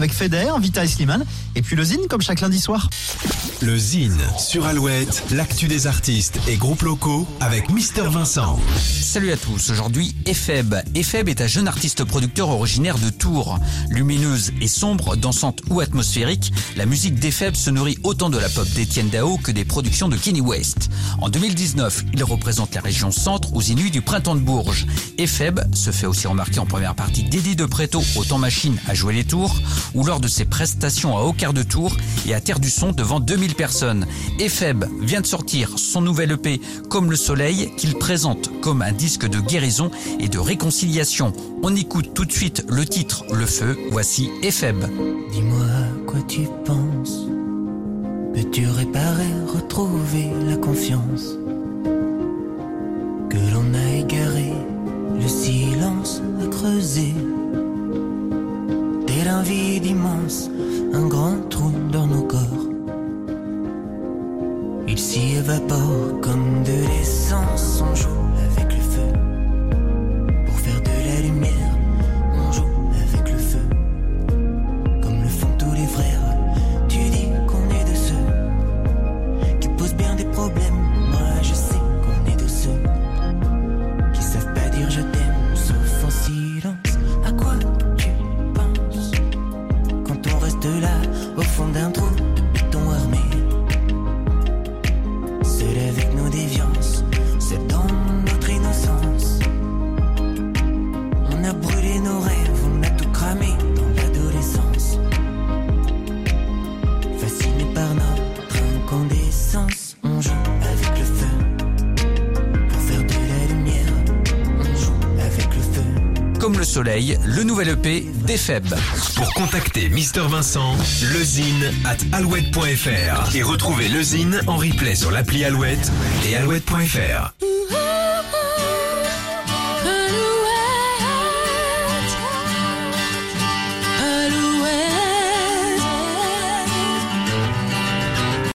avec Feder, Vita et Slimane. Et puis le Zine comme chaque lundi soir. Le Zine sur Alouette, l'actu des artistes et groupes locaux avec Mister Vincent. Salut à tous, aujourd'hui Epheb. Epheb est un jeune artiste producteur originaire de Tours. Lumineuse et sombre, dansante ou atmosphérique, la musique d'Epheb se nourrit autant de la pop d'Étienne Dao que des productions de Kenny West. En 2019, il représente la région centre aux Inuits du printemps de Bourges. Epheb se fait aussi remarquer en première partie d'Eddie de Préto au temps machine à jouer les tours ou lors de ses prestations à Aucart de Tours et à Terre du Son devant 2000 personnes. Epheb vient de sortir son nouvel EP Comme le soleil qu'il présente comme un disque de guérison et de réconciliation. On écoute tout de suite le titre Le Feu. Voici Epheb. Dis-moi quoi tu penses. Peux-tu réparer, retrouver la confiance? Que l'on a égaré, le silence a creusé. Un vide immense, un grand trou dans nos corps. Il s'y évapore comme de l'essence, on joue avec le feu. D'un trou le soleil, le nouvel EP d'Epheb. Pour contacter Mister Vincent, lezine at alouette.fr et retrouver le Zine en replay sur l'appli Alouette et alouette.fr.